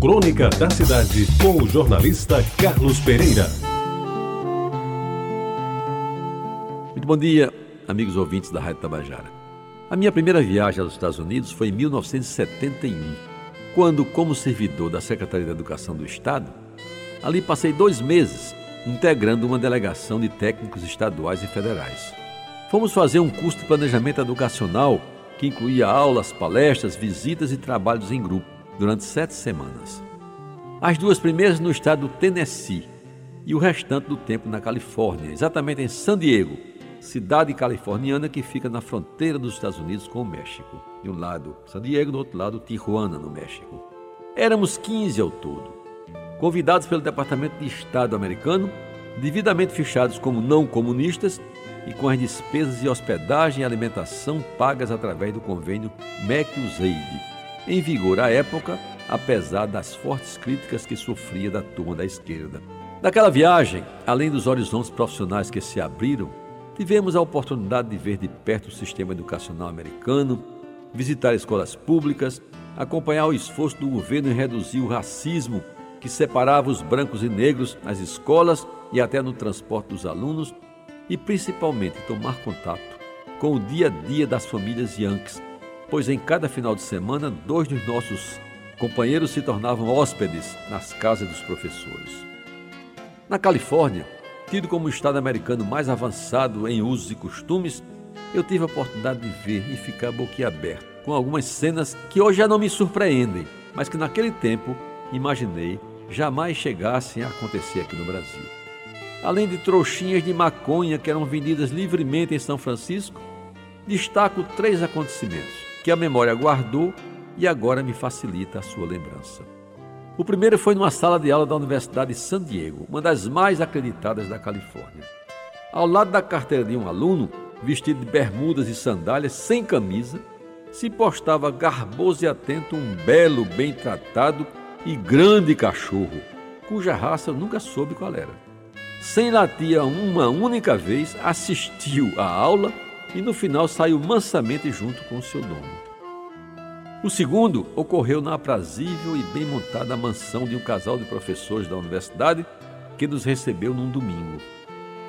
Crônica da Cidade, com o jornalista Carlos Pereira. Muito bom dia, amigos ouvintes da Rádio Tabajara. A minha primeira viagem aos Estados Unidos foi em 1971, quando, como servidor da Secretaria da Educação do Estado, ali passei dois meses integrando uma delegação de técnicos estaduais e federais. Fomos fazer um curso de planejamento educacional que incluía aulas, palestras, visitas e trabalhos em grupo durante sete semanas. As duas primeiras no estado do Tennessee e o restante do tempo na Califórnia, exatamente em San Diego, cidade californiana que fica na fronteira dos Estados Unidos com o México. De um lado, San Diego, do outro lado, Tijuana, no México. Éramos 15 ao todo, convidados pelo Departamento de Estado americano, devidamente fichados como não comunistas e com as despesas de hospedagem e alimentação pagas através do convênio MEC-USAID, em vigor à época, apesar das fortes críticas que sofria da turma da esquerda. Naquela viagem, além dos horizontes profissionais que se abriram, tivemos a oportunidade de ver de perto o sistema educacional americano, visitar escolas públicas, acompanhar o esforço do governo em reduzir o racismo que separava os brancos e negros nas escolas e até no transporte dos alunos, e principalmente tomar contato com o dia a dia das famílias Yankees pois em cada final de semana, dois dos nossos companheiros se tornavam hóspedes nas casas dos professores. Na Califórnia, tido como o estado americano mais avançado em usos e costumes, eu tive a oportunidade de ver e ficar boquiaberto com algumas cenas que hoje já não me surpreendem, mas que naquele tempo imaginei jamais chegassem a acontecer aqui no Brasil. Além de trouxinhas de maconha que eram vendidas livremente em São Francisco, destaco três acontecimentos que a memória guardou e agora me facilita a sua lembrança. O primeiro foi numa sala de aula da Universidade de San Diego, uma das mais acreditadas da Califórnia. Ao lado da carteira de um aluno, vestido de bermudas e sandálias, sem camisa, se postava garboso e atento um belo, bem tratado e grande cachorro, cuja raça eu nunca soube qual era. Sem latir uma única vez, assistiu à aula e no final saiu mansamente junto com seu dono. O segundo ocorreu na aprazível e bem montada mansão de um casal de professores da universidade que nos recebeu num domingo.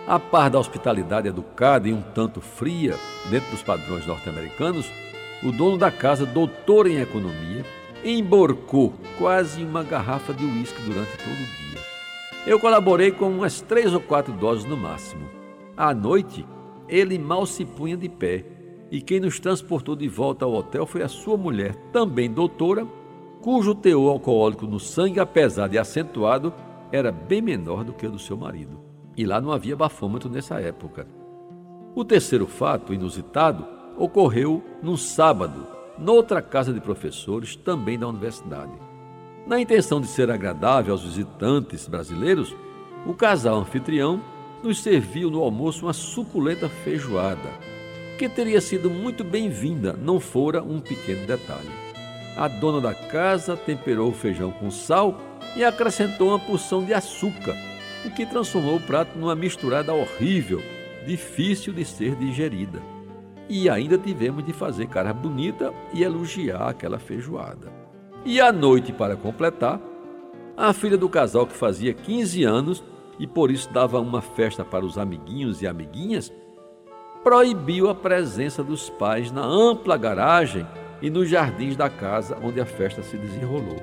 A par da hospitalidade educada e um tanto fria dentro dos padrões norte-americanos, o dono da casa, doutor em economia, emborcou quase uma garrafa de uísque durante todo o dia. Eu colaborei com umas três ou quatro doses no máximo. À noite, ele mal se punha de pé, e quem nos transportou de volta ao hotel foi a sua mulher, também doutora, cujo teor alcoólico no sangue, apesar de acentuado, era bem menor do que o do seu marido. E lá não havia bafômetro nessa época. O terceiro fato, inusitado, ocorreu num sábado, noutra casa de professores, também da universidade. Na intenção de ser agradável aos visitantes brasileiros, o casal anfitrião nos serviu no almoço uma suculenta feijoada, que teria sido muito bem-vinda, não fora um pequeno detalhe. A dona da casa temperou o feijão com sal e acrescentou uma porção de açúcar, o que transformou o prato numa misturada horrível, difícil de ser digerida. E ainda tivemos de fazer cara bonita e elogiar aquela feijoada. E à noite, para completar, a filha do casal, que fazia 15 anos, e por isso dava uma festa para os amiguinhos e amiguinhas, proibiu a presença dos pais na ampla garagem e nos jardins da casa onde a festa se desenrolou.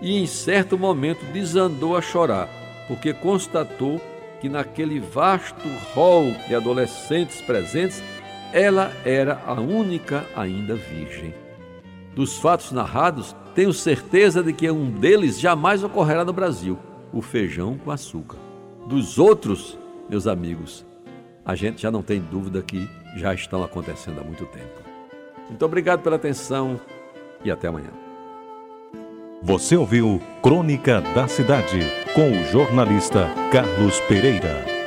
E em certo momento desandou a chorar, porque constatou que naquele vasto hall de adolescentes presentes, ela era a única ainda virgem. Dos fatos narrados, tenho certeza de que um deles jamais ocorrerá no Brasil: o feijão com açúcar. Dos outros, meus amigos, a gente já não tem dúvida que já estão acontecendo há muito tempo. Muito obrigado pela atenção e até amanhã. Você ouviu Crônica da Cidade com o jornalista Carlos Pereira.